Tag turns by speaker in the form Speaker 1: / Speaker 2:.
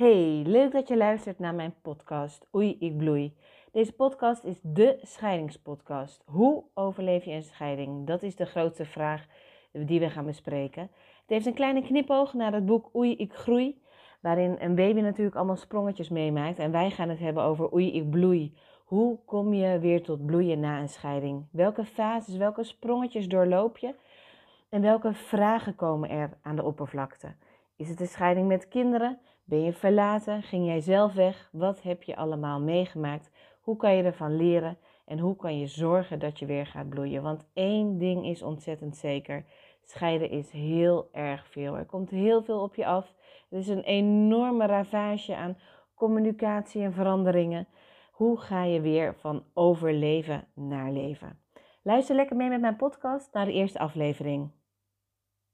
Speaker 1: Hey, leuk dat je luistert naar mijn podcast Oei, ik bloei. Deze podcast is de scheidingspodcast. Hoe overleef je een scheiding? Dat is de grootste vraag die we gaan bespreken. Het heeft een kleine knipoog naar het boek Oei, ik groei, waarin een baby natuurlijk allemaal sprongetjes meemaakt. En wij gaan het hebben over Oei, ik bloei. Hoe kom je weer tot bloeien na een scheiding? Welke fases, welke sprongetjes doorloop je? En welke vragen komen er aan de oppervlakte? Is het een scheiding met kinderen? Ben je verlaten? Ging jij zelf weg? Wat heb je allemaal meegemaakt? Hoe kan je ervan leren? En hoe kan je zorgen dat je weer gaat bloeien? Want één ding is ontzettend zeker: scheiden is heel erg veel. Er komt heel veel op je af. Er is een enorme ravage aan communicatie en veranderingen. Hoe ga je weer van overleven naar leven? Luister lekker mee met mijn podcast naar de eerste aflevering.